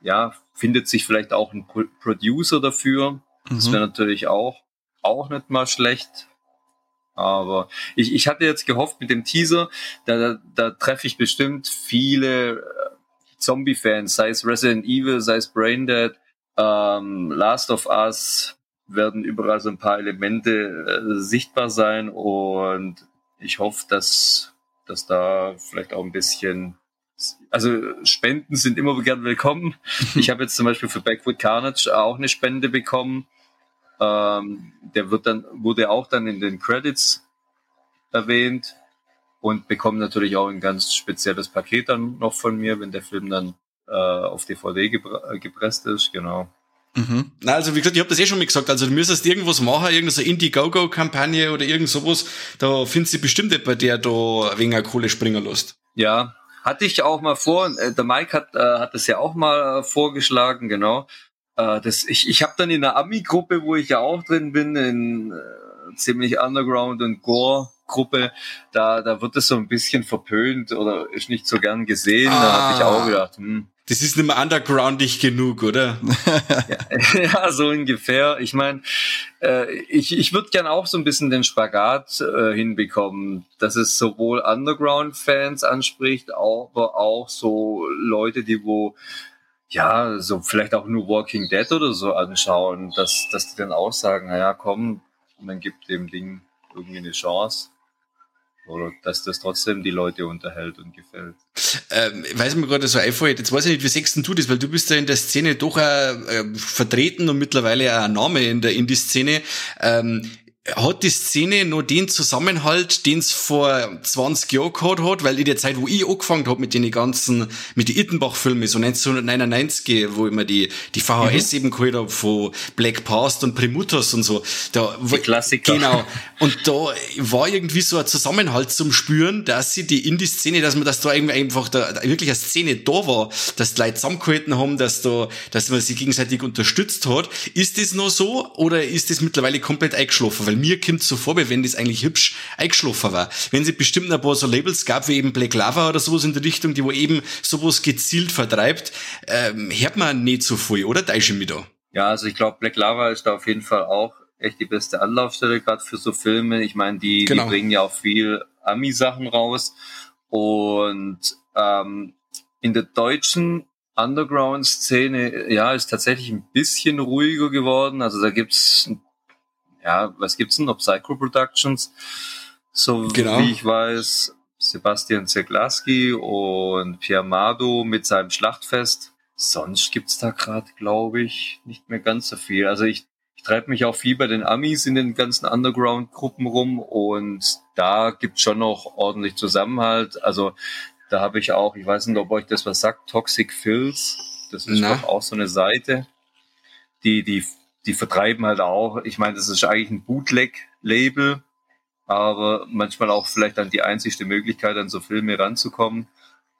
ja, findet sich vielleicht auch ein Producer dafür. Mhm. Das wäre natürlich auch, auch nicht mal schlecht. Aber ich, ich hatte jetzt gehofft mit dem Teaser, da, da, da treffe ich bestimmt viele äh, Zombie-Fans, sei es Resident Evil, sei es Braindead, ähm, Last of Us werden überall so ein paar Elemente äh, sichtbar sein und ich hoffe, dass, dass da vielleicht auch ein bisschen also Spenden sind immer gern willkommen. Ich habe jetzt zum Beispiel für Backwood Carnage auch eine Spende bekommen. Ähm, der wird dann, wurde auch dann in den Credits erwähnt und bekommt natürlich auch ein ganz spezielles Paket dann noch von mir, wenn der Film dann äh, auf DVD gepr gepresst ist, genau. Mhm. Na, also wie gesagt, ich habe das eh schon mal gesagt, also du müsstest irgendwas machen, irgendeine Indie-Go-Go-Kampagne oder irgend sowas, da findest du bestimmt bei der da wegen Kohle springen lässt. Ja, hatte ich auch mal vor, äh, der Mike hat, äh, hat das ja auch mal äh, vorgeschlagen, genau. Äh, das, ich ich habe dann in einer Ami-Gruppe, wo ich ja auch drin bin, in äh, ziemlich Underground und Gore, Gruppe, da, da wird es so ein bisschen verpönt oder ist nicht so gern gesehen. Ah. Da habe ich auch gedacht, hm. Das ist nicht mehr undergroundig genug, oder? ja, so ungefähr. Ich meine, äh, ich, ich würde gern auch so ein bisschen den Spagat äh, hinbekommen, dass es sowohl Underground-Fans anspricht, aber auch so Leute, die wo ja, so vielleicht auch nur Walking Dead oder so anschauen, dass, dass die dann auch sagen, naja, komm, man gibt dem Ding irgendwie eine Chance. Oder dass das trotzdem die Leute unterhält und gefällt. Ähm, weiß mir gerade so einfällt, jetzt weiß ich nicht, wie sechsten du das, weil du bist ja in der Szene doch äh, vertreten und mittlerweile auch ein Name in der Indie-Szene. Ähm, hat die Szene noch den Zusammenhalt, den es vor 20 Jahren gehabt hat, weil in der Zeit, wo ich angefangen habe mit den ganzen, mit den Ittenbach-Filmen, so 1999, wo ich mir die, die VHS mhm. eben geholt habe von Black Past und Primutus und so. Da, die Klassiker. Genau. Und da war irgendwie so ein Zusammenhalt zum Spüren, dass sie die Indie-Szene, dass man das da irgendwie einfach da, da wirklich eine Szene da war, dass die Leute zusammengehalten haben, dass da, dass man sie gegenseitig unterstützt hat. Ist das noch so oder ist das mittlerweile komplett eingeschlafen? Weil mir kommt so vor, wie wenn das eigentlich hübsch eingeschlafen war. Wenn sie bestimmt ein paar so Labels gab, wie eben Black Lava oder sowas in der Richtung, die wo eben sowas gezielt vertreibt, ähm, hört man nicht so viel, oder? Da ist mich da. Ja, also ich glaube, Black Lava ist da auf jeden Fall auch echt die beste Anlaufstelle, gerade für so Filme. Ich meine, die, genau. die bringen ja auch viel Ami-Sachen raus. Und ähm, in der deutschen Underground-Szene, ja, ist tatsächlich ein bisschen ruhiger geworden. Also da gibt's ein ja, was gibt's denn noch? Psycho Productions, so genau. wie ich weiß, Sebastian Zeglaski und Pierre Mado mit seinem Schlachtfest. Sonst gibt's da gerade, glaube ich, nicht mehr ganz so viel. Also ich, ich treibe mich auch viel bei den Amis in den ganzen Underground-Gruppen rum und da gibt schon noch ordentlich Zusammenhalt. Also da habe ich auch, ich weiß nicht, ob euch das was sagt, Toxic Fills. Das ist doch auch so eine Seite, die, die, die vertreiben halt auch. Ich meine, das ist eigentlich ein Bootleg-Label, aber manchmal auch vielleicht dann die einzigste Möglichkeit, an so Filme ranzukommen.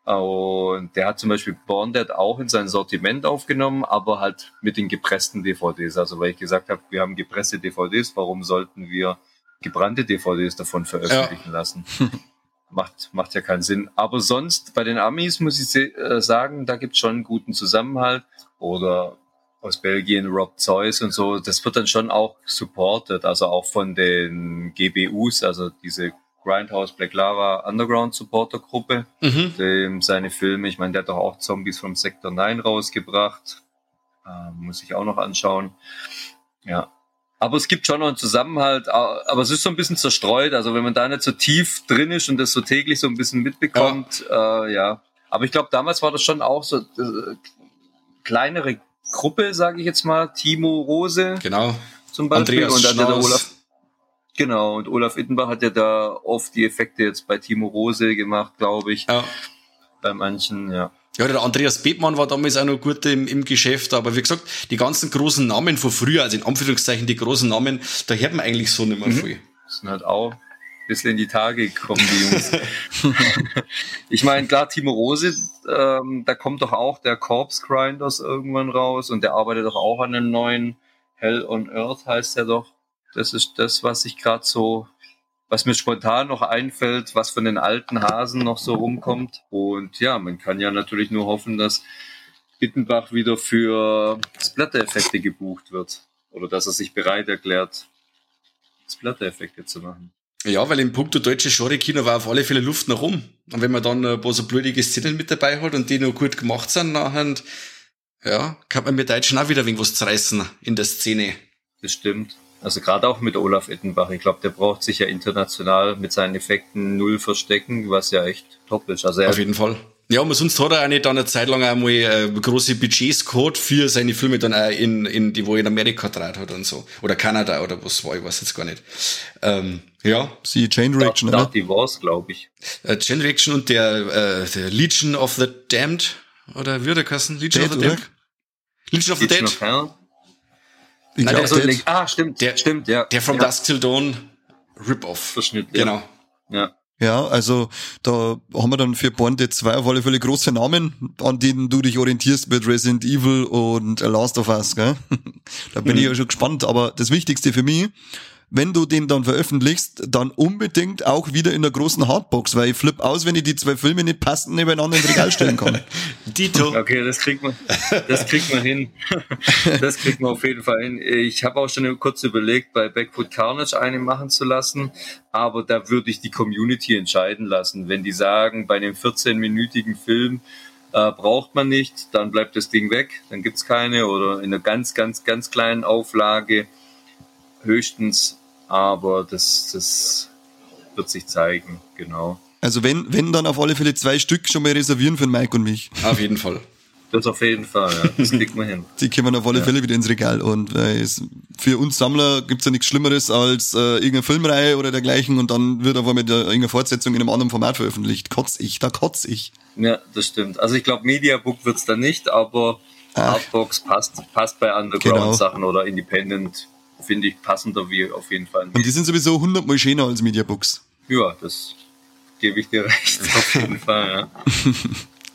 Und der hat zum Beispiel Born Dead auch in sein Sortiment aufgenommen, aber halt mit den gepressten DVDs. Also weil ich gesagt habe, wir haben gepresste DVDs, warum sollten wir gebrannte DVDs davon veröffentlichen ja. lassen? macht, macht ja keinen Sinn. Aber sonst bei den Amis muss ich äh, sagen, da gibt's schon einen guten Zusammenhalt. Oder aus Belgien Rob Zeus und so, das wird dann schon auch supported, also auch von den GBUs, also diese Grindhouse Black Lava Underground Supporter Gruppe, mhm. dem seine Filme, ich meine, der hat doch auch Zombies vom Sektor 9 rausgebracht, äh, muss ich auch noch anschauen. Ja. Aber es gibt schon noch einen Zusammenhalt, aber es ist so ein bisschen zerstreut. Also wenn man da nicht so tief drin ist und das so täglich so ein bisschen mitbekommt, ja. Äh, ja. Aber ich glaube, damals war das schon auch so äh, kleinere Gruppe, sage ich jetzt mal. Timo Rose. Genau. Zum Beispiel. Andreas und dann der Olaf Genau, und Olaf Ittenbach hat ja da oft die Effekte jetzt bei Timo Rose gemacht, glaube ich. Ja. Bei manchen, ja. Ja, der Andreas Bebmann war damals auch noch gut im, im Geschäft, aber wie gesagt, die ganzen großen Namen von früher, also in Anführungszeichen die großen Namen, da hört man eigentlich so nicht mehr mhm. viel. Das sind halt auch bisschen in die Tage gekommen, die Jungs. ich meine, klar, Timo Rose, ähm, da kommt doch auch der Corpse Grinders irgendwann raus und der arbeitet doch auch an einem neuen Hell on Earth, heißt der doch. Das ist das, was ich gerade so, was mir spontan noch einfällt, was von den alten Hasen noch so rumkommt. Und ja, man kann ja natürlich nur hoffen, dass Bittenbach wieder für Splatter-Effekte gebucht wird. Oder dass er sich bereit erklärt, Splatter-Effekte zu machen. Ja, weil im Punkt der deutsche Genre-Kino war auf alle Fälle Luft nach rum. Und wenn man dann ein paar so blödige Szenen mit dabei hat und die noch gut gemacht sind, nachher, ja, kann man mit Deutschen auch wieder irgendwas zerreißen in der Szene. Das stimmt. Also gerade auch mit Olaf Ettenbach. Ich glaube, der braucht sich ja international mit seinen Effekten null verstecken, was ja echt top ist. Also Auf jeden Fall. Ja, aber sonst hat er auch nicht dann eine Zeit lang einmal äh, große Budgets gehabt für seine Filme dann auch in, in die, wo er in Amerika dreht hat und so. Oder Kanada oder was war, ich weiß jetzt gar nicht. Ähm, ja. Sie Chain Reaction, oder? Die war's, glaube ich. Äh, Chain Reaction und der, äh, der Legion of the Damned, oder wie der Kassen? Legion Dead, of the Damned? Legion of the Dead. Of ich Nein, der, so, der, ah, stimmt, der, stimmt, ja. Der From ja. Dusk Till Dawn Rip-Off. Verschnitt, Genau. Ja. Ja, also da haben wir dann für Born Dead 2 auf alle Fälle große Namen, an denen du dich orientierst mit Resident Evil und Last of Us, gell? da bin mhm. ich ja schon gespannt, aber das Wichtigste für mich, wenn du den dann veröffentlichst, dann unbedingt auch wieder in der großen Hardbox, weil ich flipp aus, wenn ich die zwei Filme nicht passend nebeneinander ins Regal stellen kann. Dito. Okay, das kriegt man, das kriegt man hin. Das kriegt man auf jeden Fall hin. Ich habe auch schon kurz überlegt, bei Backfoot Carnage eine machen zu lassen, aber da würde ich die Community entscheiden lassen. Wenn die sagen, bei einem 14-minütigen Film, äh, braucht man nicht, dann bleibt das Ding weg, dann gibt's keine oder in einer ganz, ganz, ganz kleinen Auflage höchstens aber das, das wird sich zeigen, genau. Also wenn, wenn dann auf alle Fälle zwei Stück schon mal reservieren für Mike und mich. Auf jeden Fall. Das auf jeden Fall, ja. Das kriegt man hin. Die kommen auf alle ja. Fälle wieder ins Regal. Und äh, es, für uns Sammler gibt's ja nichts Schlimmeres als äh, irgendeine Filmreihe oder dergleichen und dann wird einfach mit der, irgendeiner Fortsetzung in einem anderen Format veröffentlicht. Kotz ich, da kotz ich. Ja, das stimmt. Also ich glaube, Mediabook wird's da nicht, aber Ach. Artbox passt, passt bei Underground-Sachen genau. oder Independent finde ich passender wie auf jeden Fall. Und die sind sowieso hundertmal schöner als Mediabooks. Ja, das gebe ich dir recht, auf jeden Fall. Ja.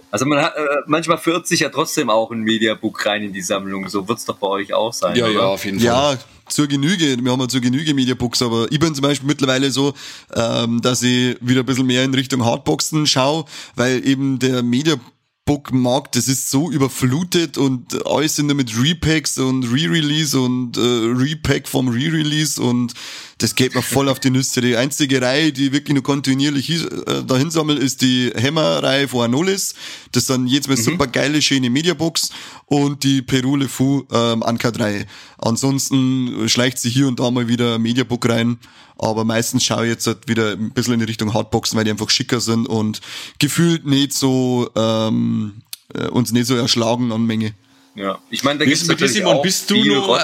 Also man hat, äh, manchmal führt sich ja trotzdem auch ein Mediabook rein in die Sammlung. So wird's doch bei euch auch sein. Ja, oder? ja, auf jeden Fall. Ja, zur Genüge. Wir haben ja zur Genüge Mediabooks, aber ich bin zum Beispiel mittlerweile so, ähm, dass ich wieder ein bisschen mehr in Richtung Hardboxen schaue, weil eben der Mediabook Bookmarkt, das ist so überflutet und alles sind nur mit Repacks und Re-Release und äh, Repack vom Re-Release und das geht mir voll auf die Nüsse. Die einzige Reihe, die wirklich nur kontinuierlich äh, dahin sammelt, ist die Hammer-Reihe von Anolis. Das sind jetzt mal mhm. super geile, schöne Mediabooks und die Peru Le Fou ähm, Uncut-Reihe. Ansonsten schleicht sich hier und da mal wieder Mediabook rein, aber meistens schaue ich jetzt halt wieder ein bisschen in die Richtung Hardboxen, weil die einfach schicker sind und gefühlt nicht so ähm, äh, uns nicht so erschlagen an Menge. Ja, ich meine, da gibt's natürlich Simon, bist du nur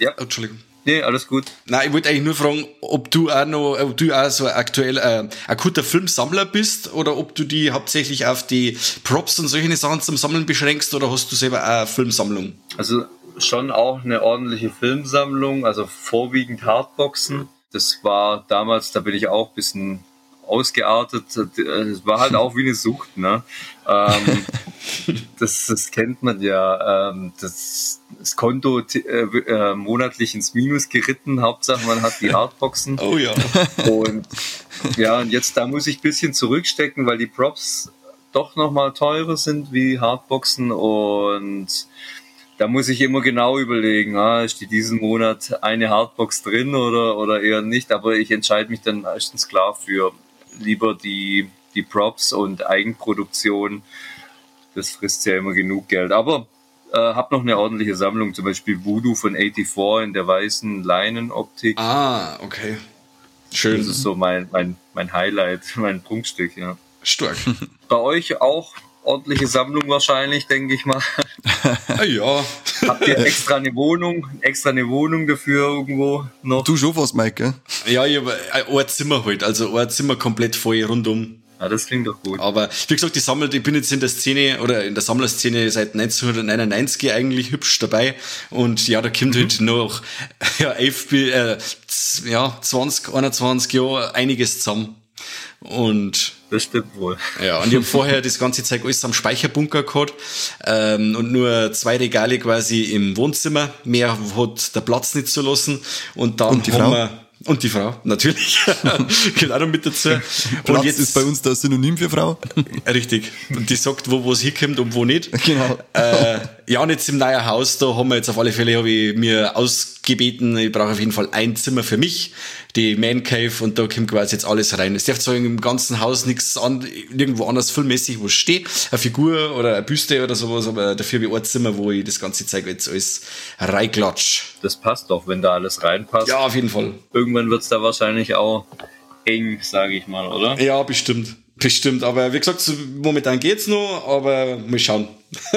ja. oh, Entschuldigung. Nee, alles gut. Nein, ich wollte eigentlich nur fragen, ob du auch noch, ob du auch so aktuell äh, akuter Filmsammler bist oder ob du die hauptsächlich auf die Props und solche Sachen zum Sammeln beschränkst oder hast du selber auch eine Filmsammlung? Also schon auch eine ordentliche Filmsammlung, also vorwiegend Hardboxen. Das war damals, da bin ich auch ein bisschen ausgeartet. Es war halt auch wie eine Sucht, ne? Ähm, das, das kennt man ja. Ähm, das, das Konto äh, äh, monatlich ins Minus geritten. Hauptsache man hat die Hardboxen. Oh ja. Und ja, und jetzt da muss ich ein bisschen zurückstecken, weil die Props doch nochmal teurer sind wie Hardboxen und da muss ich immer genau überlegen, ah, steht diesen Monat eine Hardbox drin oder, oder eher nicht, aber ich entscheide mich dann meistens klar für lieber die, die Props und Eigenproduktion. Das frisst ja immer genug Geld. Aber äh, habe noch eine ordentliche Sammlung, zum Beispiel Voodoo von 84 in der weißen Leinenoptik. Ah, okay. Schön. Das ist so mein, mein, mein Highlight, mein Prunkstück, ja. Stark. Bei euch auch ordentliche Sammlung wahrscheinlich, denke ich mal. Ah, ja. Habt ihr extra eine Wohnung, extra eine Wohnung dafür irgendwo noch? Du schon was, Mike, gell? Ja, ich habe ein Zimmer halt, also ein Zimmer komplett voll rundum. Ja, das klingt doch gut. Aber wie gesagt, ich sammle, ich bin jetzt in der Szene oder in der Sammlerszene seit 1999 eigentlich hübsch dabei. Und ja, da kommt mhm. halt noch ja, elf, äh, ja, 20, 21 Jahre einiges zusammen. Und das stimmt wohl. Ja, und ich habe vorher das ganze Zeug alles am Speicherbunker gehabt ähm, und nur zwei Regale quasi im Wohnzimmer. Mehr hat der Platz nicht zu lassen. Und dann und die haben Frau? wir und die Frau, natürlich. Noch mit dazu. Und jetzt ist bei uns das Synonym für Frau. Richtig. Und die sagt, wo wo es hinkommt und wo nicht. Genau. Äh, ja, und jetzt im neuen Haus, da haben wir jetzt auf alle Fälle, habe ich mir ausgebeten, ich brauche auf jeden Fall ein Zimmer für mich, die Man Cave, und da kommt quasi jetzt alles rein. Es darf zwar im ganzen Haus nichts an, irgendwo anders filmmäßig, wo es steht, eine Figur oder eine Büste oder sowas, aber dafür wie ein Zimmer, wo ich das ganze Zeug jetzt alles reinklatsch. Das passt doch, wenn da alles reinpasst. Ja, auf jeden Fall. Irgendwann wird's da wahrscheinlich auch eng, sage ich mal, oder? Ja, bestimmt. Bestimmt, aber wie gesagt, momentan geht's noch, aber mal schauen.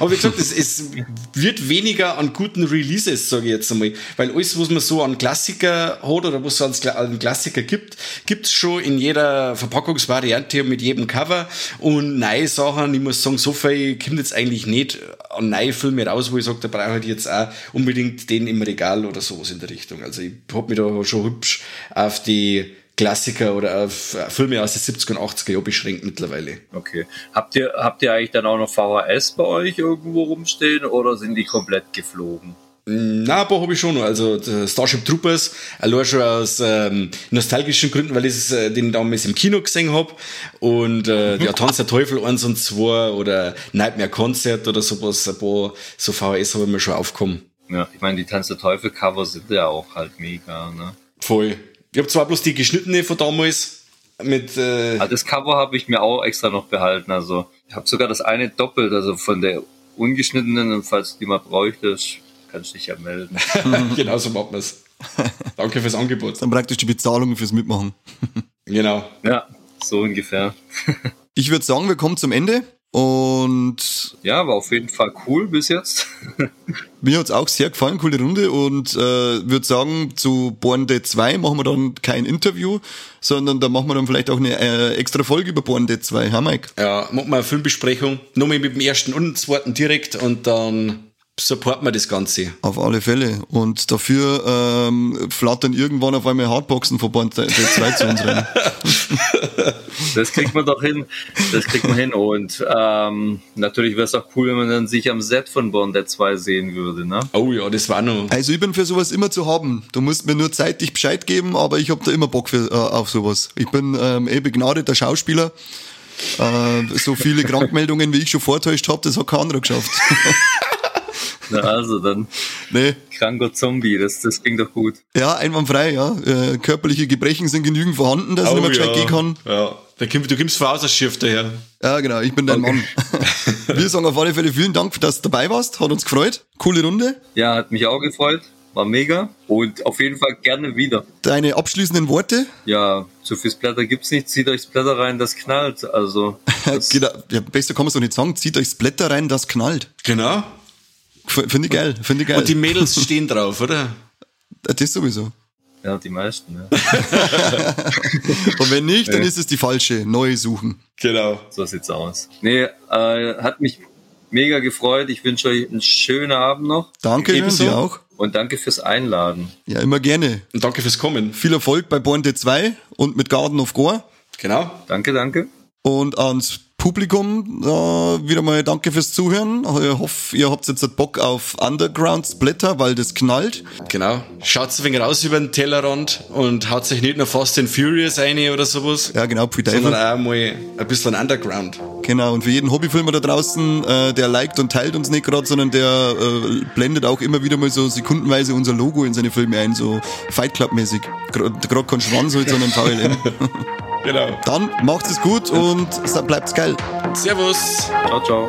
aber wie gesagt, es, es wird weniger an guten Releases, sage ich jetzt einmal. Weil alles, was man so an Klassiker hat oder was es an Klassiker gibt, gibt's schon in jeder Verpackungsvariante mit jedem Cover. Und neue Sachen, ich muss sagen, so viel kommt jetzt eigentlich nicht an neue Filme raus, wo ich sage, da brauche ich jetzt auch unbedingt den im Regal oder sowas in der Richtung. Also ich hab mich da schon hübsch auf die Klassiker oder auf Filme aus den 70er und 80er Jahren beschränkt mittlerweile. Okay. Habt ihr, habt ihr eigentlich dann auch noch VHS bei euch irgendwo rumstehen oder sind die komplett geflogen? Na, ein paar habe ich schon noch. Also Starship Troopers, allein schon aus ähm, nostalgischen Gründen, weil ich äh, den damals im Kino gesehen hab Und äh, ja, Tanz der Teufel 1 und 2 oder Nightmare Concert oder sowas, ein paar so VHS habe ich mir schon aufgekommen. Ja, ich meine, die Tanz der Teufel Cover sind ja auch halt mega, ne? Voll. Ich habe zwar bloß die geschnittene von damals mit. Äh ah, das Cover habe ich mir auch extra noch behalten. Also ich habe sogar das eine doppelt, also von der ungeschnittenen und falls die mal bräuchtest, kannst du dich ja melden. genau so machen wir's. Danke fürs Angebot. Dann praktisch die Bezahlung fürs Mitmachen. genau. Ja, so ungefähr. ich würde sagen, wir kommen zum Ende. Und ja, war auf jeden Fall cool bis jetzt. mir hat's auch sehr gefallen, coole Runde und äh, würde sagen, zu Born Dead 2 machen wir dann kein Interview, sondern da machen wir dann vielleicht auch eine äh, extra Folge über Born Dead 2, ha Mike? Ja, machen wir eine Filmbesprechung, nochmal mit dem ersten und dem zweiten direkt und dann supporten wir das Ganze. Auf alle Fälle. Und dafür ähm, flattern irgendwann auf einmal Hardboxen von Born Dead 2 zu uns rein. Das kriegt man doch hin. Das kriegt man hin. Und ähm, natürlich wäre es auch cool, wenn man dann sich am Set von Born Dead 2 sehen würde. Ne? Oh ja, das war noch. Also ich bin für sowas immer zu haben. Du musst mir nur zeitig Bescheid geben, aber ich habe da immer Bock für, äh, auf sowas. Ich bin ähm, eh begnadeter Schauspieler. Äh, so viele Krankmeldungen, wie ich schon vortäuscht habe, das hat kein anderer geschafft. Na also dann nee. kranker Zombie, das, das klingt doch gut. Ja, einwandfrei, ja. Äh, körperliche Gebrechen sind genügend vorhanden, dass oh, ich nicht mehr gescheit ja. gehen kann. Ja, da du kommst voraus als Schiff daher. Ja, genau, ich bin dein okay. Mann. Wir sagen auf alle Fälle vielen Dank, dass du dabei warst, hat uns gefreut. Coole Runde. Ja, hat mich auch gefreut. War mega und auf jeden Fall gerne wieder. Deine abschließenden Worte? Ja, zu viel Splatter gibt's nicht. Zieht euch Splatter rein, das knallt. Also. Das genau. ja, besser kann man es doch nicht sagen. Zieht euch Splatter rein, das knallt. Genau. Finde ich geil, finde ich geil. Und die Mädels stehen drauf, oder? Das sowieso. Ja, die meisten, ja. Und wenn nicht, dann ist es die falsche. Neue suchen. Genau. So sieht's aus. Nee, äh, hat mich mega gefreut. Ich wünsche euch einen schönen Abend noch Danke, Ebenso. dir auch. und danke fürs Einladen. Ja, immer gerne. Und danke fürs Kommen. Viel Erfolg bei Bornte 2 und mit Garden of Gore. Genau. Danke, danke. Und ans Publikum äh, wieder mal danke fürs Zuhören. Ich hoffe, ihr habt jetzt Bock auf Underground Splitter, weil das knallt. Genau. Schaut ein wenig raus über den Tellerrand und haut sich nicht nur Fast and Furious ein oder sowas, Ja, genau, Pfui sondern auch mal ein bisschen Underground. Genau, und für jeden Hobbyfilmer da draußen, äh, der liked und teilt uns nicht gerade, sondern der äh, blendet auch immer wieder mal so sekundenweise unser Logo in seine Filme ein, so Fight Club-mäßig. Gerade kein Schwanz halt, sondern VLM. Genau. Dann macht es gut und bleibt's geil. Servus. Ciao, ciao.